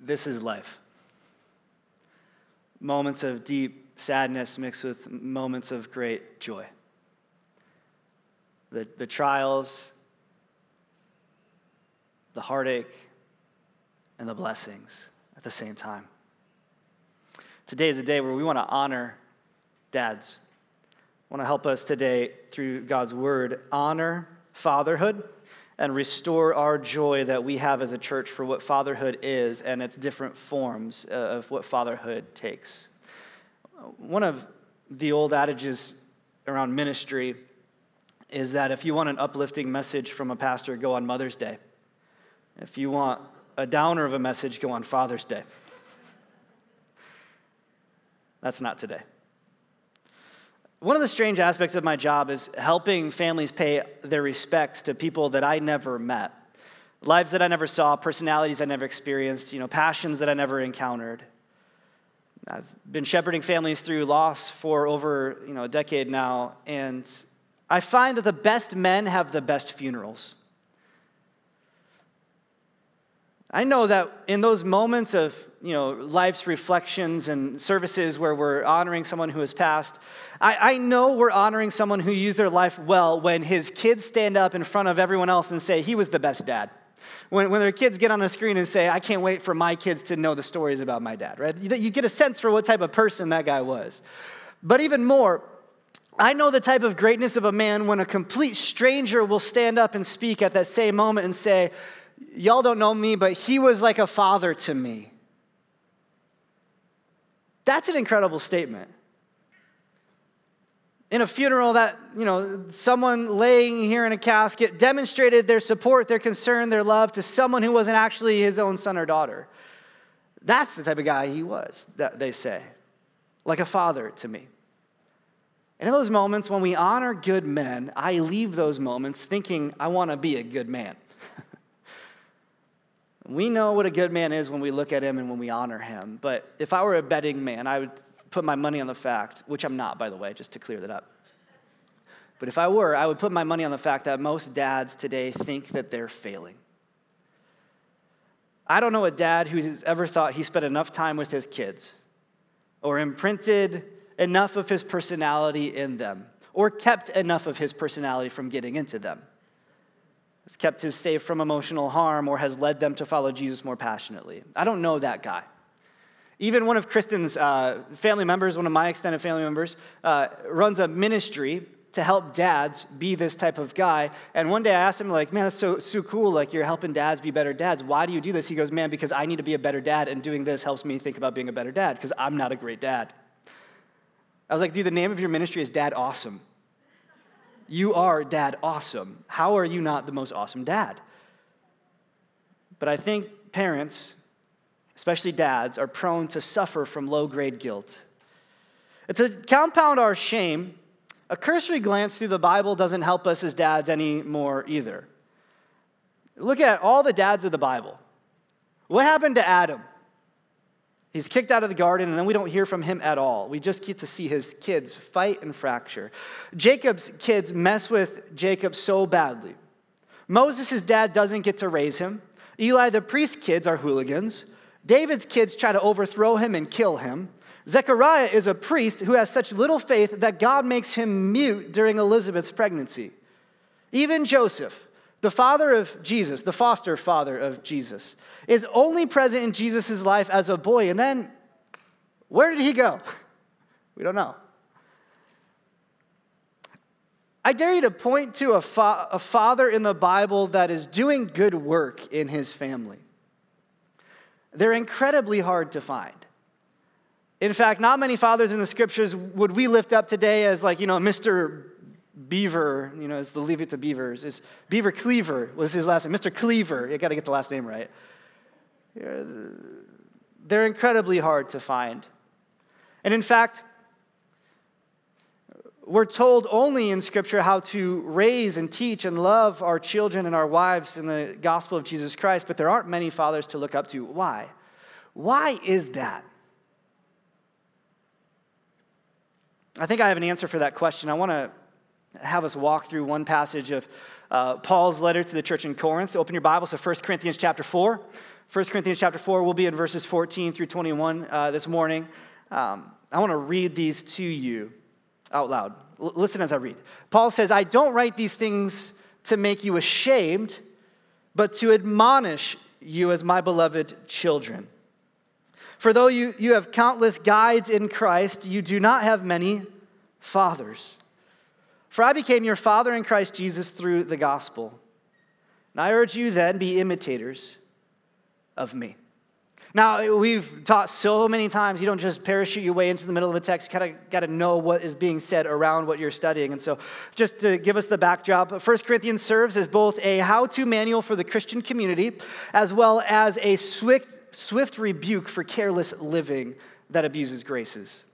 this is life. Moments of deep sadness mixed with moments of great joy. The, the trials, the heartache, and the blessings at the same time. Today is a day where we want to honor dads. I want to help us today through God's word honor fatherhood and restore our joy that we have as a church for what fatherhood is and its different forms uh, of what fatherhood takes. One of the old adages around ministry is that if you want an uplifting message from a pastor, go on Mother's Day. If you want a downer of a message, go on Father's Day. That's not today. One of the strange aspects of my job is helping families pay their respects to people that I never met, lives that I never saw, personalities I never experienced, you know, passions that I never encountered. I've been shepherding families through loss for over, you know, a decade now, and I find that the best men have the best funerals. I know that in those moments of you know, life's reflections and services where we're honoring someone who has passed, I, I know we're honoring someone who used their life well when his kids stand up in front of everyone else and say, he was the best dad. When, when their kids get on the screen and say, I can't wait for my kids to know the stories about my dad, right? You, you get a sense for what type of person that guy was. But even more, I know the type of greatness of a man when a complete stranger will stand up and speak at that same moment and say, Y'all don't know me, but he was like a father to me. That's an incredible statement. In a funeral that, you know, someone laying here in a casket demonstrated their support, their concern, their love to someone who wasn't actually his own son or daughter. That's the type of guy he was, that they say. Like a father to me. And in those moments when we honor good men, I leave those moments thinking, I want to be a good man. We know what a good man is when we look at him and when we honor him. But if I were a betting man, I would put my money on the fact, which I'm not, by the way, just to clear that up. But if I were, I would put my money on the fact that most dads today think that they're failing. I don't know a dad who has ever thought he spent enough time with his kids or imprinted enough of his personality in them or kept enough of his personality from getting into them has kept his safe from emotional harm, or has led them to follow Jesus more passionately. I don't know that guy. Even one of Kristen's uh, family members, one of my extended family members, uh, runs a ministry to help dads be this type of guy. And one day I asked him, like, man, that's so, so cool. Like, you're helping dads be better dads. Why do you do this? He goes, man, because I need to be a better dad, and doing this helps me think about being a better dad, because I'm not a great dad. I was like, dude, the name of your ministry is Dad Awesome. You are dad awesome. How are you not the most awesome dad? But I think parents, especially dads, are prone to suffer from low grade guilt. To compound our shame, a cursory glance through the Bible doesn't help us as dads anymore either. Look at all the dads of the Bible. What happened to Adam? He's kicked out of the garden, and then we don't hear from him at all. We just get to see his kids fight and fracture. Jacob's kids mess with Jacob so badly. Moses' dad doesn't get to raise him. Eli, the priest's kids, are hooligans. David's kids try to overthrow him and kill him. Zechariah is a priest who has such little faith that God makes him mute during Elizabeth's pregnancy. Even Joseph, the father of Jesus, the foster father of Jesus, is only present in Jesus' life as a boy. And then, where did he go? We don't know. I dare you to point to a, fa- a father in the Bible that is doing good work in his family. They're incredibly hard to find. In fact, not many fathers in the scriptures would we lift up today as, like, you know, Mr. Beaver, you know, is the leave it to Beavers, is Beaver Cleaver was his last name. Mr. Cleaver, you got to get the last name right. They're incredibly hard to find. And in fact, we're told only in Scripture how to raise and teach and love our children and our wives in the gospel of Jesus Christ, but there aren't many fathers to look up to. Why? Why is that? I think I have an answer for that question. I want to have us walk through one passage of uh, Paul's letter to the church in Corinth. Open your Bibles to 1 Corinthians chapter 4. 1 Corinthians chapter 4, we'll be in verses 14 through 21 uh, this morning. Um, I want to read these to you out loud. L- listen as I read. Paul says, I don't write these things to make you ashamed, but to admonish you as my beloved children. For though you, you have countless guides in Christ, you do not have many fathers. For I became your father in Christ Jesus through the gospel. And I urge you then, be imitators of me. Now, we've taught so many times you don't just parachute your way into the middle of a text. You kind of got to know what is being said around what you're studying. And so, just to give us the backdrop, 1 Corinthians serves as both a how to manual for the Christian community as well as a swift, swift rebuke for careless living that abuses graces.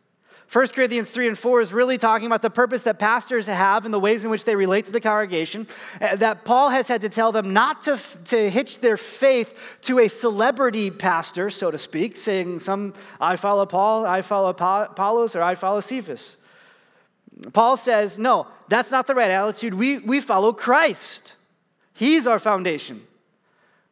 1 Corinthians 3 and 4 is really talking about the purpose that pastors have and the ways in which they relate to the congregation. Uh, that Paul has had to tell them not to, to hitch their faith to a celebrity pastor, so to speak, saying, some, I follow Paul, I follow Apollos, or I follow Cephas. Paul says, no, that's not the right attitude. We, we follow Christ, He's our foundation.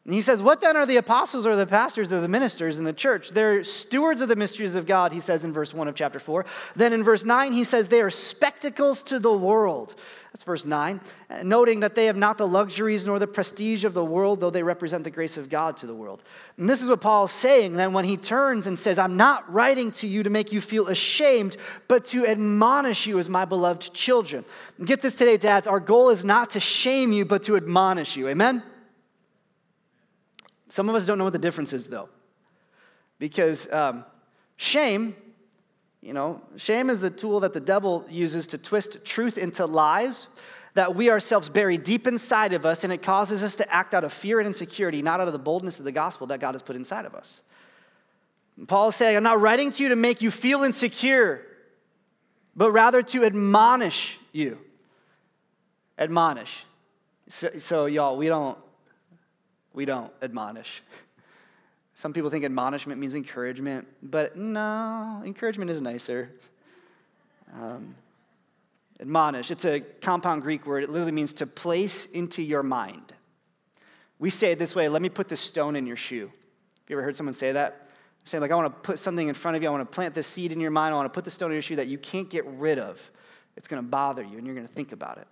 And he says, What then are the apostles or the pastors or the ministers in the church? They're stewards of the mysteries of God, he says in verse 1 of chapter 4. Then in verse 9, he says, They are spectacles to the world. That's verse 9. Noting that they have not the luxuries nor the prestige of the world, though they represent the grace of God to the world. And this is what Paul's saying then when he turns and says, I'm not writing to you to make you feel ashamed, but to admonish you as my beloved children. Get this today, dads. Our goal is not to shame you, but to admonish you. Amen? Some of us don't know what the difference is, though, because um, shame, you know, shame is the tool that the devil uses to twist truth into lies that we ourselves bury deep inside of us, and it causes us to act out of fear and insecurity, not out of the boldness of the gospel that God has put inside of us. Paul is saying, I'm not writing to you to make you feel insecure, but rather to admonish you. Admonish. So, so y'all, we don't we don't admonish. Some people think admonishment means encouragement, but no, encouragement is nicer. Um, admonish, it's a compound Greek word. It literally means to place into your mind. We say it this way let me put this stone in your shoe. Have you ever heard someone say that? Saying, like, I want to put something in front of you. I want to plant this seed in your mind. I want to put the stone in your shoe that you can't get rid of. It's going to bother you, and you're going to think about it.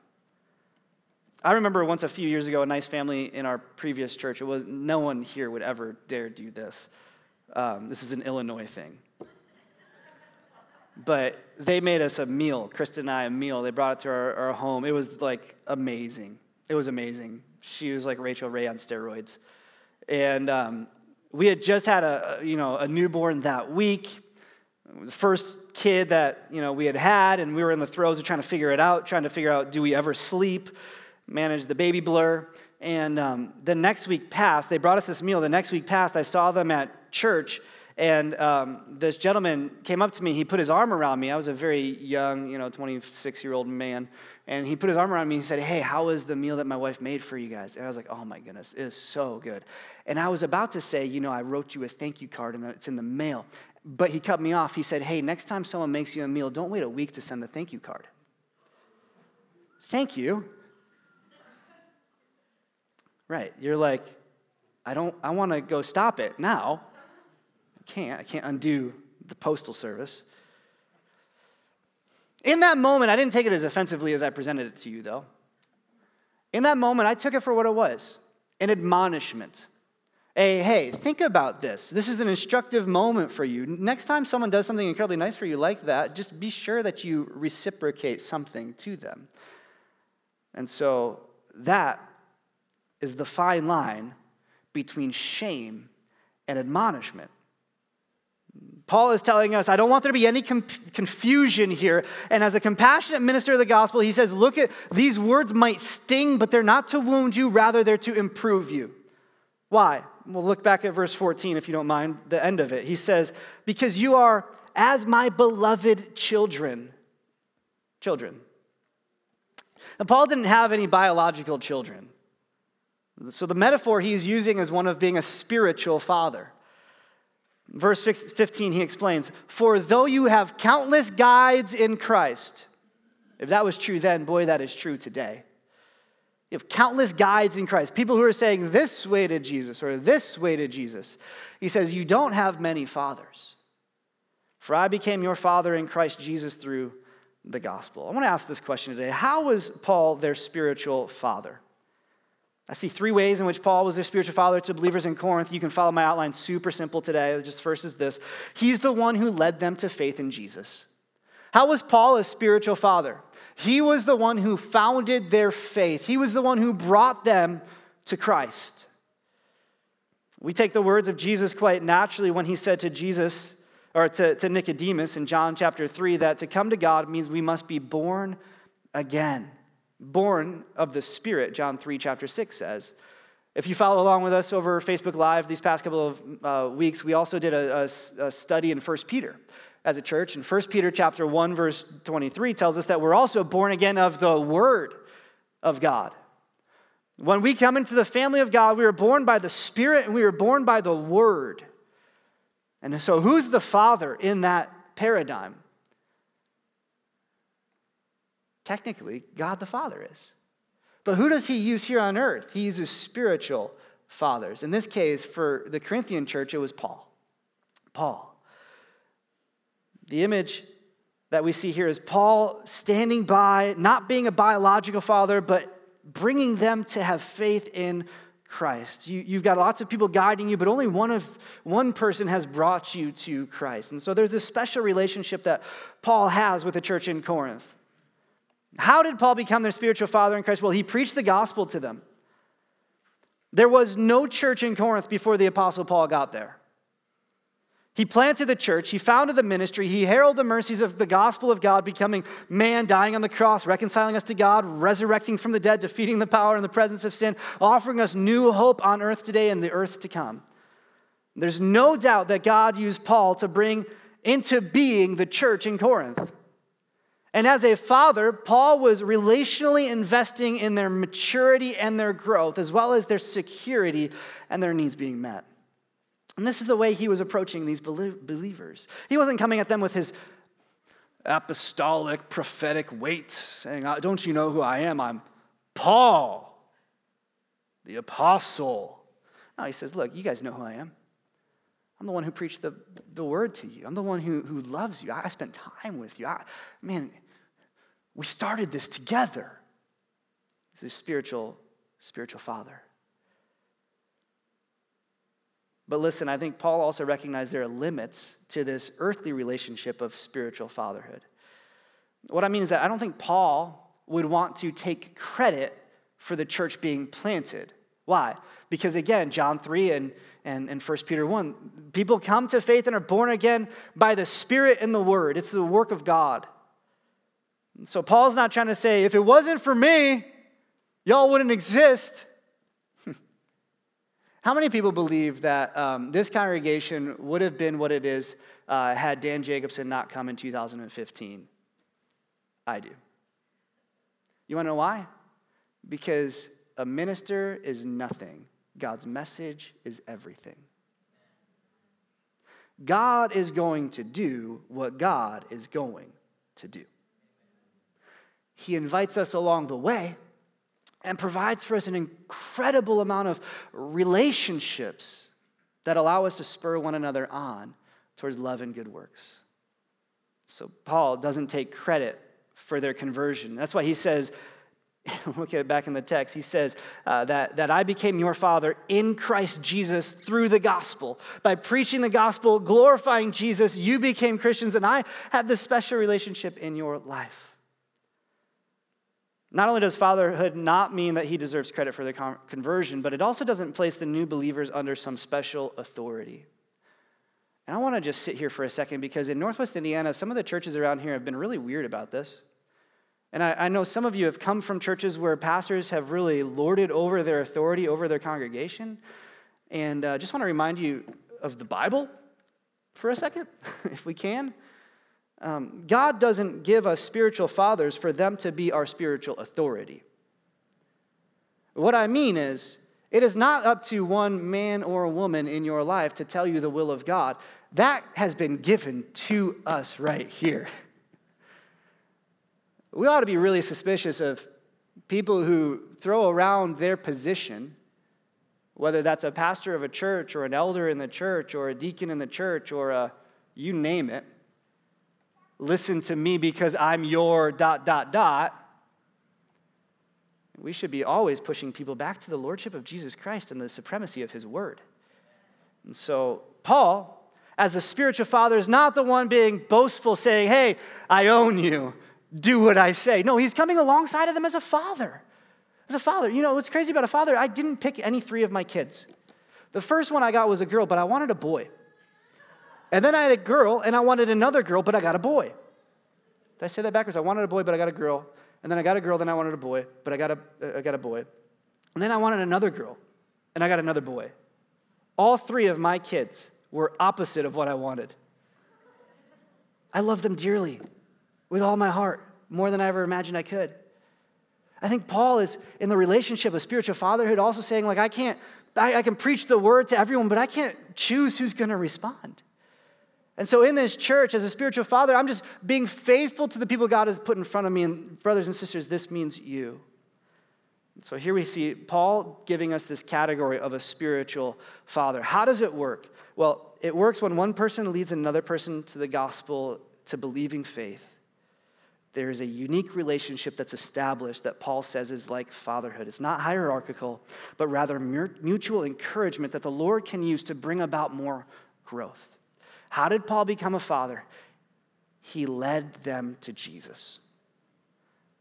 I remember once a few years ago, a nice family in our previous church. It was no one here would ever dare do this. Um, this is an Illinois thing. But they made us a meal, Kristen and I, a meal. They brought it to our, our home. It was like amazing. It was amazing. She was like Rachael Ray on steroids. And um, we had just had a, you know, a newborn that week. The first kid that, you know, we had had, and we were in the throes of trying to figure it out, trying to figure out, do we ever sleep? Managed the baby blur. And um, the next week passed, they brought us this meal. The next week passed, I saw them at church, and um, this gentleman came up to me. He put his arm around me. I was a very young, you know, 26 year old man. And he put his arm around me. He said, Hey, how was the meal that my wife made for you guys? And I was like, Oh my goodness, it is so good. And I was about to say, You know, I wrote you a thank you card and it's in the mail. But he cut me off. He said, Hey, next time someone makes you a meal, don't wait a week to send the thank you card. Thank you. Right. You're like, I don't, I want to go stop it now. I can't. I can't undo the postal service. In that moment, I didn't take it as offensively as I presented it to you, though. In that moment, I took it for what it was an admonishment. A, hey, think about this. This is an instructive moment for you. Next time someone does something incredibly nice for you like that, just be sure that you reciprocate something to them. And so that is the fine line between shame and admonishment. Paul is telling us, I don't want there to be any com- confusion here. And as a compassionate minister of the gospel, he says, Look at these words might sting, but they're not to wound you, rather, they're to improve you. Why? We'll look back at verse 14, if you don't mind, the end of it. He says, Because you are as my beloved children. Children. And Paul didn't have any biological children. So the metaphor he's using is one of being a spiritual father. Verse 15, he explains, For though you have countless guides in Christ, if that was true then, boy, that is true today. You have countless guides in Christ, people who are saying this way to Jesus or this way to Jesus. He says, You don't have many fathers. For I became your father in Christ Jesus through the gospel. I want to ask this question today How was Paul their spiritual father? I see three ways in which Paul was their spiritual father to believers in Corinth. You can follow my outline super simple today. Just first is this He's the one who led them to faith in Jesus. How was Paul a spiritual father? He was the one who founded their faith, he was the one who brought them to Christ. We take the words of Jesus quite naturally when he said to Jesus, or to, to Nicodemus in John chapter 3, that to come to God means we must be born again born of the Spirit, John 3, chapter 6 says. If you follow along with us over Facebook Live these past couple of uh, weeks, we also did a, a, a study in 1 Peter as a church. And 1 Peter chapter 1, verse 23 tells us that we're also born again of the Word of God. When we come into the family of God, we are born by the Spirit and we are born by the Word. And so, who's the Father in that paradigm? Technically, God the Father is. But who does he use here on earth? He uses spiritual fathers. In this case, for the Corinthian church, it was Paul. Paul. The image that we see here is Paul standing by, not being a biological father, but bringing them to have faith in Christ. You, have got lots of people guiding you, but only one of one person has brought you to Christ. And so there's this special relationship that Paul has with the church in Corinth. How did Paul become their spiritual father in Christ? Well, he preached the gospel to them. There was no church in Corinth before the Apostle Paul got there. He planted the church, he founded the ministry, he heralded the mercies of the gospel of God, becoming man, dying on the cross, reconciling us to God, resurrecting from the dead, defeating the power and the presence of sin, offering us new hope on earth today and the earth to come. There's no doubt that God used Paul to bring into being the church in Corinth. And as a father, Paul was relationally investing in their maturity and their growth, as well as their security and their needs being met. And this is the way he was approaching these believers. He wasn't coming at them with his apostolic, prophetic weight, saying, uh, Don't you know who I am? I'm Paul, the apostle. No, he says, Look, you guys know who I am. I'm the one who preached the, the word to you. I'm the one who, who loves you. I, I spent time with you. I, man, we started this together. He's a spiritual, spiritual father. But listen, I think Paul also recognized there are limits to this earthly relationship of spiritual fatherhood. What I mean is that I don't think Paul would want to take credit for the church being planted. Why? Because again, John 3 and, and, and 1 Peter 1, people come to faith and are born again by the Spirit and the Word. It's the work of God. So Paul's not trying to say, if it wasn't for me, y'all wouldn't exist. How many people believe that um, this congregation would have been what it is uh, had Dan Jacobsen not come in 2015? I do. You want to know why? Because a minister is nothing, God's message is everything. God is going to do what God is going to do. He invites us along the way and provides for us an incredible amount of relationships that allow us to spur one another on towards love and good works. So Paul doesn't take credit for their conversion. That's why he says, look at it back in the text, he says uh, that, that I became your father in Christ Jesus through the gospel. By preaching the gospel, glorifying Jesus, you became Christians, and I have this special relationship in your life. Not only does fatherhood not mean that he deserves credit for the conversion, but it also doesn't place the new believers under some special authority. And I want to just sit here for a second because in Northwest Indiana, some of the churches around here have been really weird about this. And I, I know some of you have come from churches where pastors have really lorded over their authority over their congregation. And I uh, just want to remind you of the Bible for a second, if we can. Um, God doesn't give us spiritual fathers for them to be our spiritual authority. What I mean is, it is not up to one man or a woman in your life to tell you the will of God. That has been given to us right here. We ought to be really suspicious of People who throw around their position, whether that's a pastor of a church or an elder in the church or a deacon in the church or a you name it, listen to me because I'm your dot, dot, dot. We should be always pushing people back to the lordship of Jesus Christ and the supremacy of his word. And so, Paul, as the spiritual father, is not the one being boastful, saying, Hey, I own you, do what I say. No, he's coming alongside of them as a father. As a father. You know what's crazy about a father? I didn't pick any three of my kids. The first one I got was a girl, but I wanted a boy. And then I had a girl, and I wanted another girl, but I got a boy. Did I say that backwards? I wanted a boy, but I got a girl. And then I got a girl, then I wanted a boy, but I got a, uh, I got a boy. And then I wanted another girl, and I got another boy. All three of my kids were opposite of what I wanted. I love them dearly with all my heart, more than I ever imagined I could. I think Paul is in the relationship of spiritual fatherhood also saying, like, I can't, I, I can preach the word to everyone, but I can't choose who's going to respond. And so, in this church, as a spiritual father, I'm just being faithful to the people God has put in front of me. And, brothers and sisters, this means you. So here we see Paul giving us this category of a spiritual father. How does it work? Well, it works when one person leads another person to the gospel, to believing faith. There is a unique relationship that's established that Paul says is like fatherhood. It's not hierarchical, but rather mutual encouragement that the Lord can use to bring about more growth. How did Paul become a father? He led them to Jesus.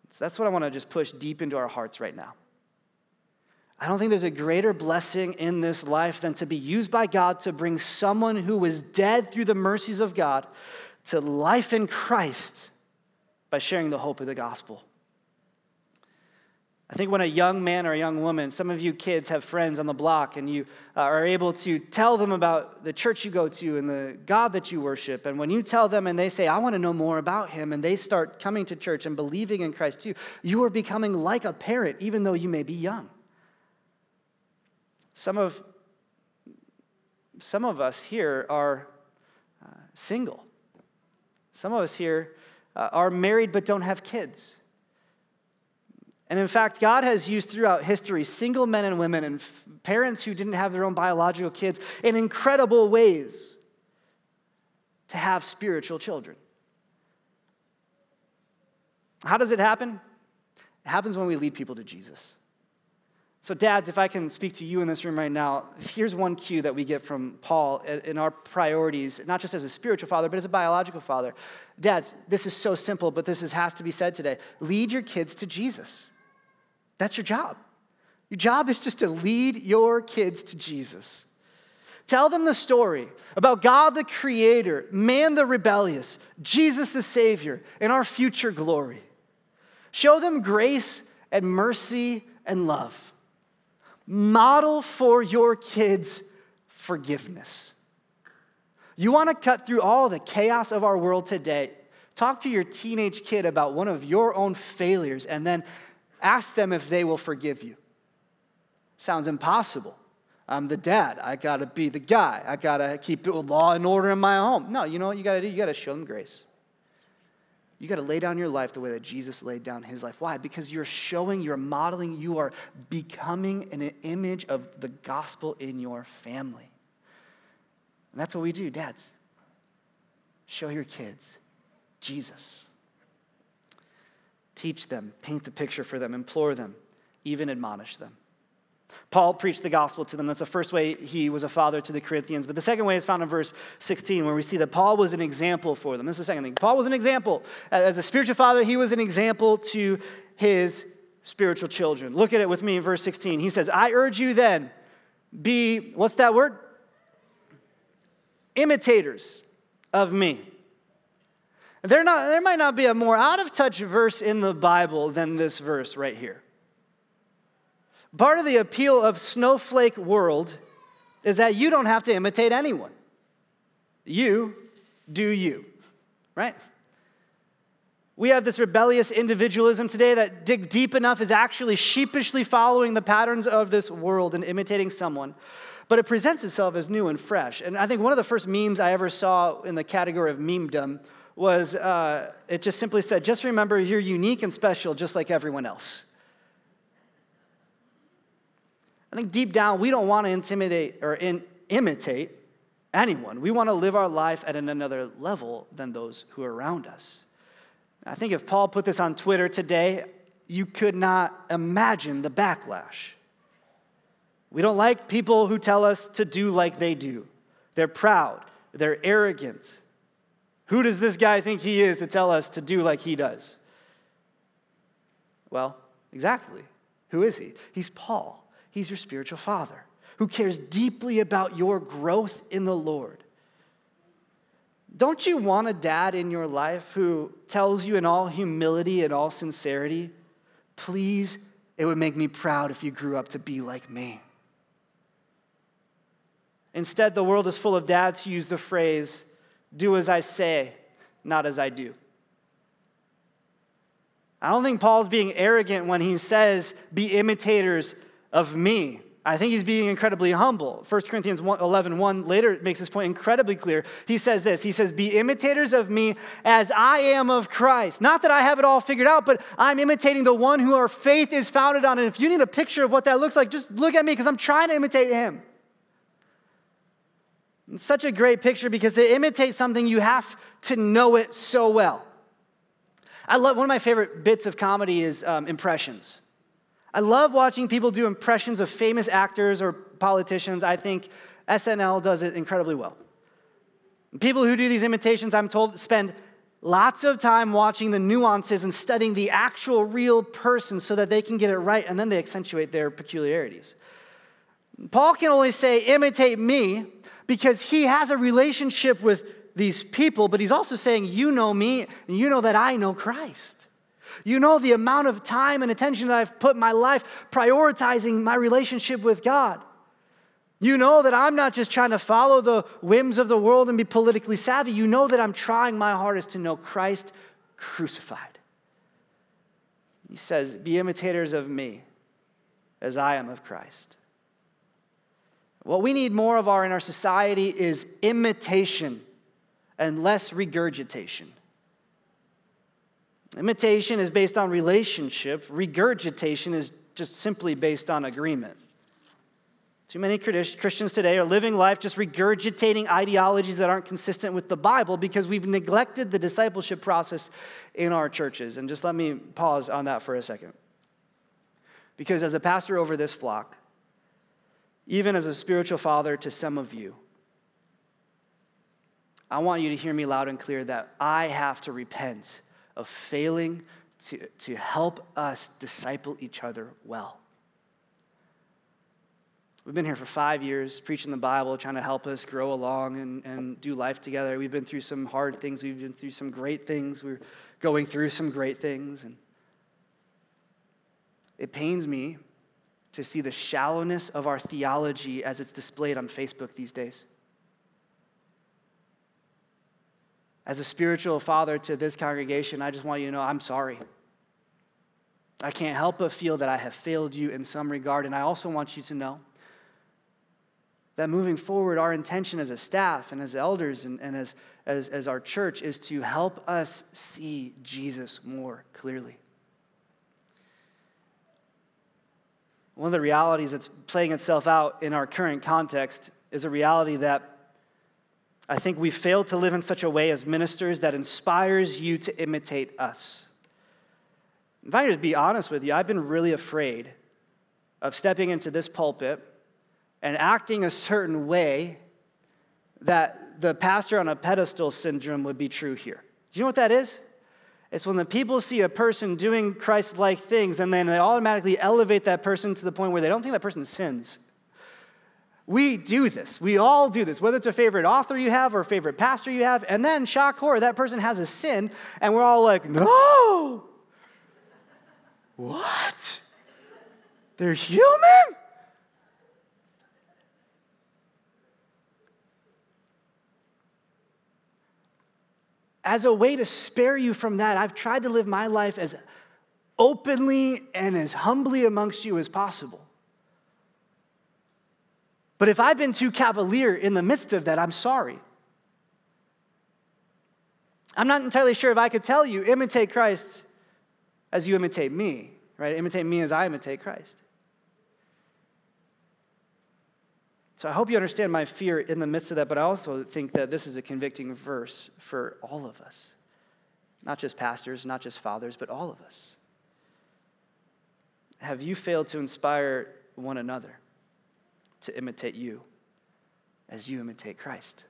So that's what I want to just push deep into our hearts right now. I don't think there's a greater blessing in this life than to be used by God to bring someone who was dead through the mercies of God to life in Christ by sharing the hope of the gospel. I think when a young man or a young woman, some of you kids have friends on the block, and you uh, are able to tell them about the church you go to and the God that you worship. And when you tell them and they say, I want to know more about him, and they start coming to church and believing in Christ too, you are becoming like a parent, even though you may be young. Some of, some of us here are uh, single. Some of us here uh, are married but don't have kids. And in fact, God has used throughout history single men and women and f- parents who didn't have their own biological kids in incredible ways to have spiritual children. How does it happen? It happens when we lead people to Jesus. So, dads, if I can speak to you in this room right now, here's one cue that we get from Paul in our priorities, not just as a spiritual father, but as a biological father. Dads, this is so simple, but this is, has to be said today. Lead your kids to Jesus. That's your job. Your job is just to lead your kids to Jesus. Tell them the story about God the Creator, man the rebellious, Jesus the Savior, and our future glory. Show them grace and mercy and love model for your kids forgiveness. You want to cut through all the chaos of our world today. Talk to your teenage kid about one of your own failures and then ask them if they will forgive you. Sounds impossible. I'm the dad. I got to be the guy. I got to keep law and order in my home. No, you know what you got to do? You got to show them grace. You got to lay down your life the way that Jesus laid down his life. Why? Because you're showing, you're modeling, you are becoming an image of the gospel in your family. And that's what we do, dads. Show your kids Jesus. Teach them, paint the picture for them, implore them, even admonish them. Paul preached the gospel to them. That's the first way he was a father to the Corinthians. But the second way is found in verse 16, where we see that Paul was an example for them. This is the second thing. Paul was an example. As a spiritual father, he was an example to his spiritual children. Look at it with me in verse 16. He says, I urge you then, be, what's that word? Imitators of me. There, not, there might not be a more out of touch verse in the Bible than this verse right here. Part of the appeal of snowflake world is that you don't have to imitate anyone. You do you, right? We have this rebellious individualism today that dig deep enough is actually sheepishly following the patterns of this world and imitating someone. But it presents itself as new and fresh. And I think one of the first memes I ever saw in the category of memedom was uh, it just simply said, just remember you're unique and special just like everyone else. I think deep down, we don't want to intimidate or in, imitate anyone. We want to live our life at another level than those who are around us. I think if Paul put this on Twitter today, you could not imagine the backlash. We don't like people who tell us to do like they do. They're proud, they're arrogant. Who does this guy think he is to tell us to do like he does? Well, exactly. Who is he? He's Paul. He's your spiritual father who cares deeply about your growth in the Lord. Don't you want a dad in your life who tells you in all humility and all sincerity, please, it would make me proud if you grew up to be like me? Instead, the world is full of dads who use the phrase, do as I say, not as I do. I don't think Paul's being arrogant when he says, be imitators of me. I think he's being incredibly humble. 1 Corinthians 11 1 later makes this point incredibly clear. He says this He says, Be imitators of me as I am of Christ. Not that I have it all figured out, but I'm imitating the one who our faith is founded on. And if you need a picture of what that looks like, just look at me because I'm trying to imitate him. It's such a great picture because to imitate something, you have to know it so well. I love one of my favorite bits of comedy is um, impressions. I love watching people do impressions of famous actors or politicians. I think SNL does it incredibly well. People who do these imitations, I'm told, spend lots of time watching the nuances and studying the actual real person so that they can get it right and then they accentuate their peculiarities. Paul can only say, imitate me because he has a relationship with these people, but he's also saying, You know me, and you know that I know Christ. You know the amount of time and attention that I've put my life prioritizing my relationship with God. You know that I'm not just trying to follow the whims of the world and be politically savvy. You know that I'm trying my hardest to know Christ crucified. He says, Be imitators of me as I am of Christ. What we need more of our in our society is imitation and less regurgitation. Imitation is based on relationship, regurgitation is just simply based on agreement. Too many Christians today are living life just regurgitating ideologies that aren't consistent with the Bible because we've neglected the discipleship process in our churches. And just let me pause on that for a second. Because as a pastor over this flock, even as a spiritual father to some of you, I want you to hear me loud and clear that I have to repent of failing to, to help us disciple each other well. We've been here for five years preaching the Bible, trying to help us grow along and, and do life together. We've been through some hard things, we've been through some great things, we're going through some great things. And it pains me to see the shallowness of our theology as it's displayed on Facebook these days. As a spiritual father to this congregation, I just want you to know I'm sorry. I can't help but feel that I have failed you in some regard. And I also want you to know that moving forward, our intention as a staff and as elders and, and as, as, as our church is to help us see Jesus more clearly. One of the realities that's playing itself out in our current context is a reality that I think we failed to live in such a way as ministers that inspires you to imitate us. If I to be honest with you, I've been really afraid of stepping into this pulpit and acting a certain way that the pastor on a pedestal syndrome would be true here. Do you know what that is? It's when the people see a person doing Christ like things and then they automatically elevate that person to the point where they don't think that person sins. We do this. We all do this, whether it's a favorite author you have or a favorite pastor you have. And then, shock horror, that person has a sin, and we're all like, no. What? They're human? As a way to spare you from that, I've tried to live my life as openly and as humbly amongst you as possible. But if I've been too cavalier in the midst of that, I'm sorry. I'm not entirely sure if I could tell you, imitate Christ as you imitate me, right? Imitate me as I imitate Christ. So I hope you understand my fear in the midst of that, but I also think that this is a convicting verse for all of us. Not just pastors, not just fathers, but all of us. Have you failed to inspire one another to imitate you as you imitate Christ?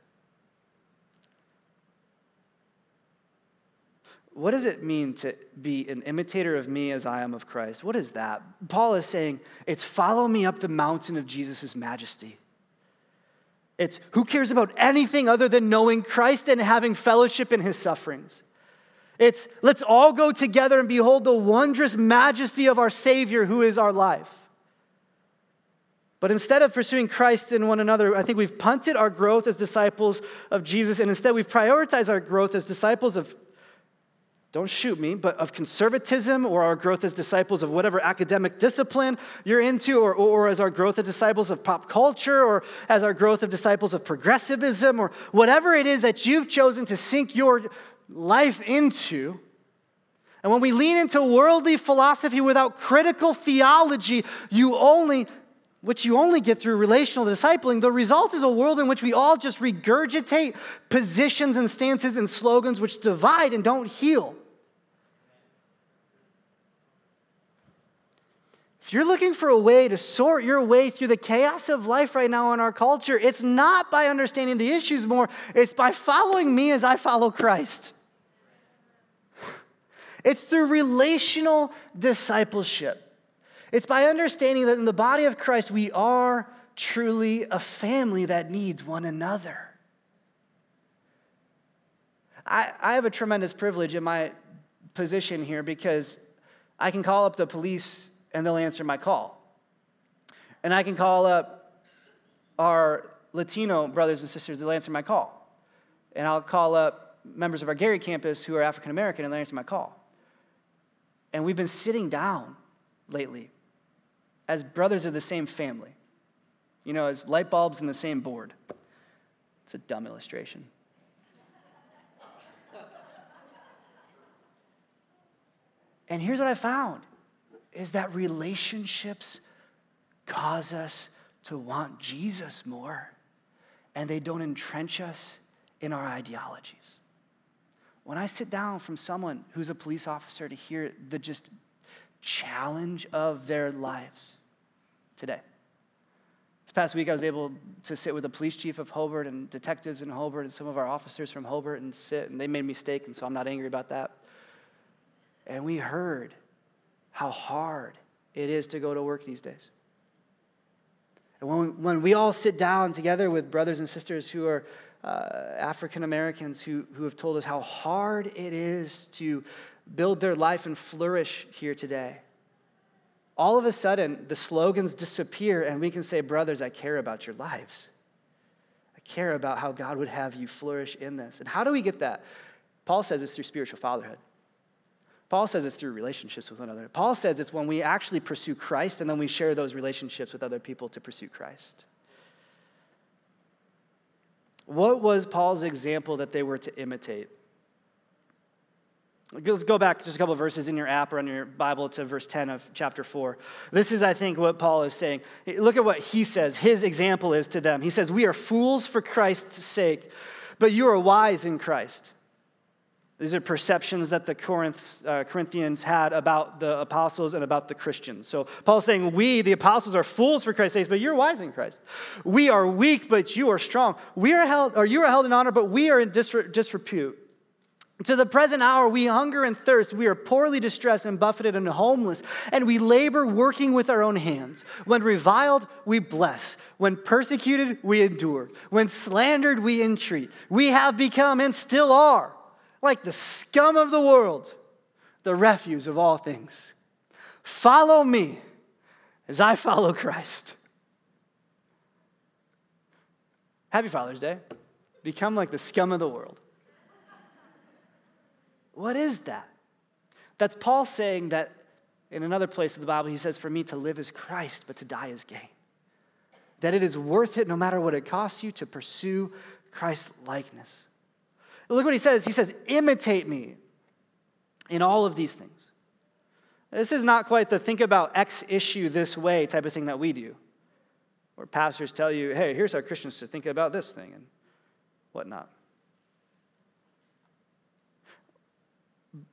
What does it mean to be an imitator of me as I am of Christ? What is that? Paul is saying it's follow me up the mountain of Jesus' majesty. It's who cares about anything other than knowing Christ and having fellowship in his sufferings. It's let's all go together and behold the wondrous majesty of our Savior who is our life. But instead of pursuing Christ in one another, I think we've punted our growth as disciples of Jesus, and instead we've prioritized our growth as disciples of don't shoot me, but of conservatism or our growth as disciples of whatever academic discipline you're into, or, or as our growth as disciples of pop culture, or as our growth of disciples of progressivism, or whatever it is that you've chosen to sink your life into. And when we lean into worldly philosophy without critical theology, you only which you only get through relational discipling, the result is a world in which we all just regurgitate positions and stances and slogans which divide and don't heal. You're looking for a way to sort your way through the chaos of life right now in our culture, it's not by understanding the issues more, it's by following me as I follow Christ. It's through relational discipleship. It's by understanding that in the body of Christ, we are truly a family that needs one another. I, I have a tremendous privilege in my position here because I can call up the police and they'll answer my call. And I can call up our Latino brothers and sisters, they'll answer my call. And I'll call up members of our Gary campus who are African American and they'll answer my call. And we've been sitting down lately as brothers of the same family, you know, as light bulbs in the same board. It's a dumb illustration. and here's what I found is that relationships cause us to want Jesus more, and they don't entrench us in our ideologies. When I sit down from someone who's a police officer to hear the just challenge of their lives today. This past week, I was able to sit with the police chief of Hobart and detectives in Hobart and some of our officers from Hobart and sit, and they made a mistake, and so I'm not angry about that. And we heard how hard it is to go to work these days. And when we, when we all sit down together with brothers and sisters who are uh, African Americans who, who have told us how hard it is to build their life and flourish here today, all of a sudden the slogans disappear and we can say, Brothers, I care about your lives. I care about how God would have you flourish in this. And how do we get that? Paul says it's through spiritual fatherhood. Paul says it's through relationships with one another. Paul says it's when we actually pursue Christ and then we share those relationships with other people to pursue Christ. What was Paul's example that they were to imitate? Let's go back just a couple verses in your app or on your Bible to verse 10 of chapter 4. This is, I think, what Paul is saying. Look at what he says. His example is to them. He says, We are fools for Christ's sake, but you are wise in Christ. These are perceptions that the uh, Corinthians had about the apostles and about the Christians. So Paul's saying, We, the apostles, are fools for Christ's sake, but you're wise in Christ. We are weak, but you are strong. We are held, or you are held in honor, but we are in disrepute. To the present hour, we hunger and thirst. We are poorly distressed and buffeted and homeless, and we labor working with our own hands. When reviled, we bless. When persecuted, we endure. When slandered, we entreat. We have become and still are like the scum of the world, the refuse of all things. Follow me as I follow Christ. Happy Father's Day. Become like the scum of the world. What is that? That's Paul saying that in another place of the Bible, he says, For me to live is Christ, but to die is gain. That it is worth it, no matter what it costs you, to pursue Christ's likeness. Look what he says. He says, imitate me in all of these things. This is not quite the think about X issue this way type of thing that we do. Or pastors tell you, hey, here's how Christians should think about this thing and whatnot.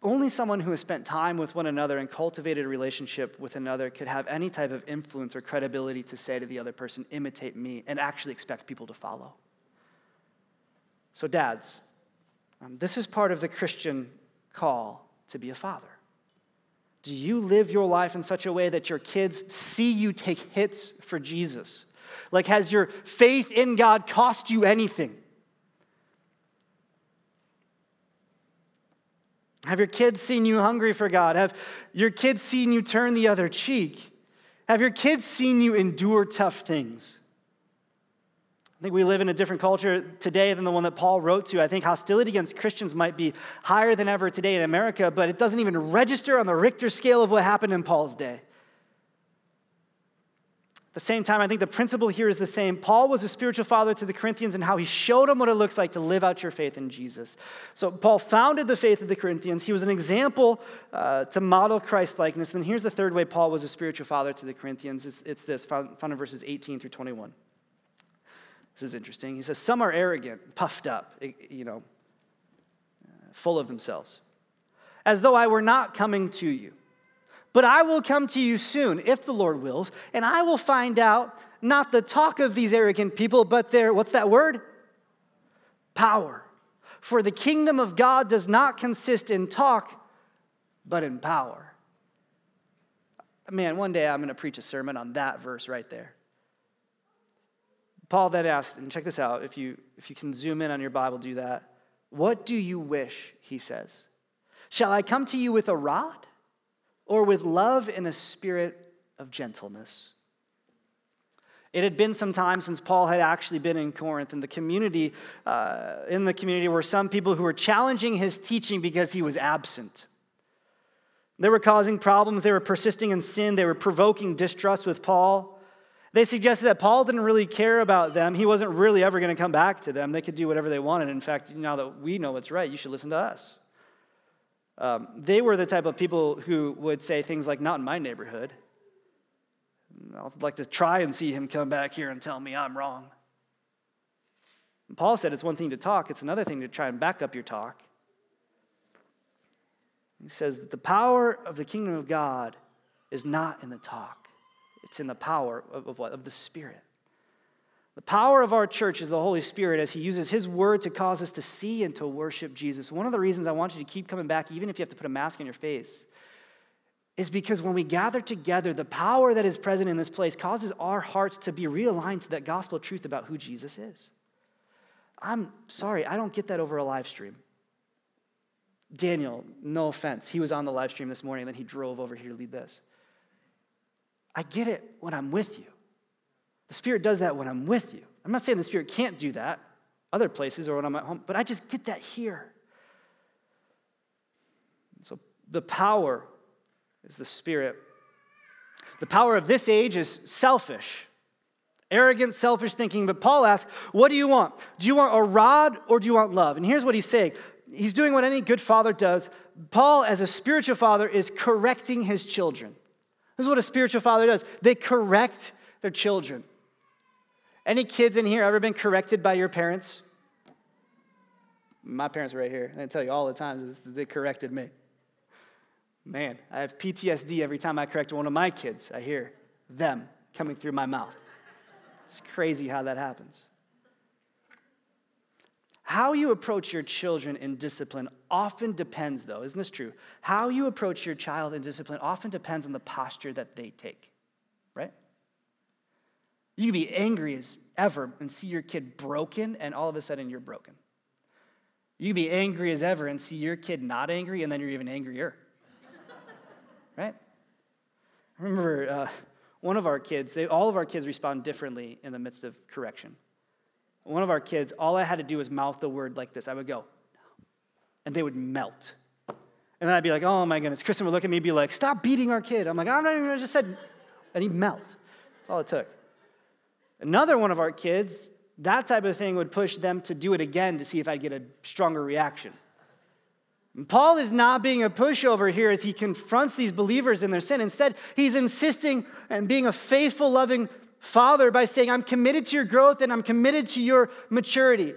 Only someone who has spent time with one another and cultivated a relationship with another could have any type of influence or credibility to say to the other person, imitate me, and actually expect people to follow. So, dads, um, this is part of the Christian call to be a father. Do you live your life in such a way that your kids see you take hits for Jesus? Like, has your faith in God cost you anything? Have your kids seen you hungry for God? Have your kids seen you turn the other cheek? Have your kids seen you endure tough things? I think we live in a different culture today than the one that Paul wrote to. I think hostility against Christians might be higher than ever today in America, but it doesn't even register on the Richter scale of what happened in Paul's day At the same time, I think the principle here is the same. Paul was a spiritual father to the Corinthians and how he showed them what it looks like to live out your faith in Jesus. So, Paul founded the faith of the Corinthians. He was an example uh, to model Christ likeness. And here's the third way Paul was a spiritual father to the Corinthians it's, it's this, found, found in verses 18 through 21. This is interesting. He says, Some are arrogant, puffed up, eh, you know, full of themselves, as though I were not coming to you. But I will come to you soon, if the Lord wills, and I will find out not the talk of these arrogant people, but their, what's that word? Power. For the kingdom of God does not consist in talk, but in power. Man, one day I'm going to preach a sermon on that verse right there. Paul then asked, and check this out, if you, if you can zoom in on your Bible, do that. What do you wish, he says? Shall I come to you with a rod? or with love and a spirit of gentleness. It had been some time since Paul had actually been in Corinth, and the community, uh, in the community, were some people who were challenging his teaching because he was absent. They were causing problems, they were persisting in sin, they were provoking distrust with Paul. They suggested that Paul didn't really care about them. He wasn't really ever going to come back to them. They could do whatever they wanted. In fact, now that we know what's right, you should listen to us. Um, they were the type of people who would say things like, Not in my neighborhood. I'd like to try and see him come back here and tell me I'm wrong. And Paul said it's one thing to talk, it's another thing to try and back up your talk. He says that the power of the kingdom of God is not in the talk, it's in the power of, of what? Of the Spirit. The power of our church is the Holy Spirit as He uses His word to cause us to see and to worship Jesus. One of the reasons I want you to keep coming back, even if you have to put a mask on your face, is because when we gather together, the power that is present in this place causes our hearts to be realigned to that gospel truth about who Jesus is. I'm sorry, I don't get that over a live stream. Daniel, no offense, he was on the live stream this morning, then he drove over here to lead this. I get it when I'm with you. The Spirit does that when I'm with you. I'm not saying the Spirit can't do that other places or when I'm at home, but I just get that here. So the power is the Spirit. The power of this age is selfish, arrogant, selfish thinking. But Paul asks, What do you want? Do you want a rod or do you want love? And here's what he's saying He's doing what any good father does. Paul, as a spiritual father, is correcting his children. This is what a spiritual father does they correct their children. Any kids in here ever been corrected by your parents? My parents are right here. They tell you all the time they corrected me. Man, I have PTSD every time I correct one of my kids. I hear them coming through my mouth. It's crazy how that happens. How you approach your children in discipline often depends, though, isn't this true? How you approach your child in discipline often depends on the posture that they take, right? You can be angry as ever and see your kid broken, and all of a sudden you're broken. You can be angry as ever and see your kid not angry, and then you're even angrier. right? I remember uh, one of our kids, they, all of our kids respond differently in the midst of correction. One of our kids, all I had to do was mouth the word like this. I would go, and they would melt. And then I'd be like, oh my goodness. Kristen would look at me and be like, stop beating our kid. I'm like, I'm not even, I just said, and he'd melt. That's all it took. Another one of our kids, that type of thing would push them to do it again to see if I'd get a stronger reaction. And Paul is not being a pushover here as he confronts these believers in their sin. Instead, he's insisting and being a faithful, loving father by saying, I'm committed to your growth and I'm committed to your maturity.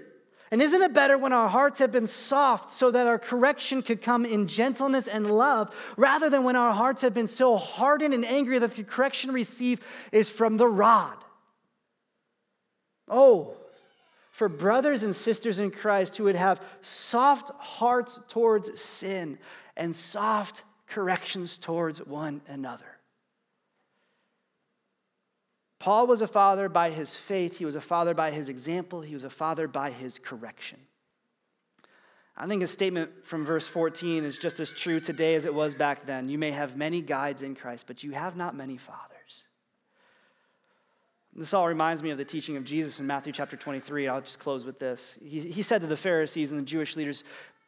And isn't it better when our hearts have been soft so that our correction could come in gentleness and love, rather than when our hearts have been so hardened and angry that the correction received is from the rod? Oh, for brothers and sisters in Christ who would have soft hearts towards sin and soft corrections towards one another. Paul was a father by his faith, he was a father by his example, he was a father by his correction. I think a statement from verse 14 is just as true today as it was back then. You may have many guides in Christ, but you have not many fathers. This all reminds me of the teaching of Jesus in Matthew chapter 23. I'll just close with this. He, he said to the Pharisees and the Jewish leaders,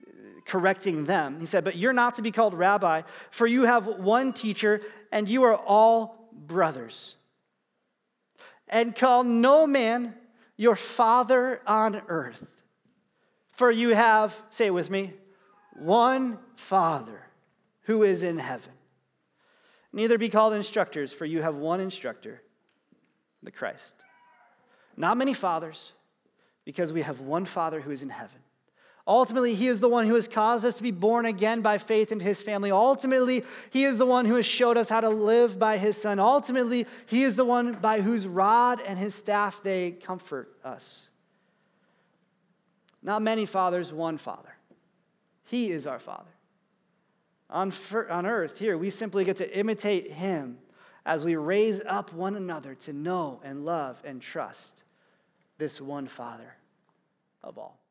uh, correcting them, He said, But you're not to be called rabbi, for you have one teacher, and you are all brothers. And call no man your father on earth, for you have, say it with me, one Father who is in heaven. Neither be called instructors, for you have one instructor the Christ. Not many fathers, because we have one Father who is in heaven. Ultimately, He is the one who has caused us to be born again by faith into His family. Ultimately, He is the one who has showed us how to live by His Son. Ultimately, He is the one by whose rod and His staff they comfort us. Not many fathers, one Father. He is our Father. On, on earth, here, we simply get to imitate Him as we raise up one another to know and love and trust this one Father of all.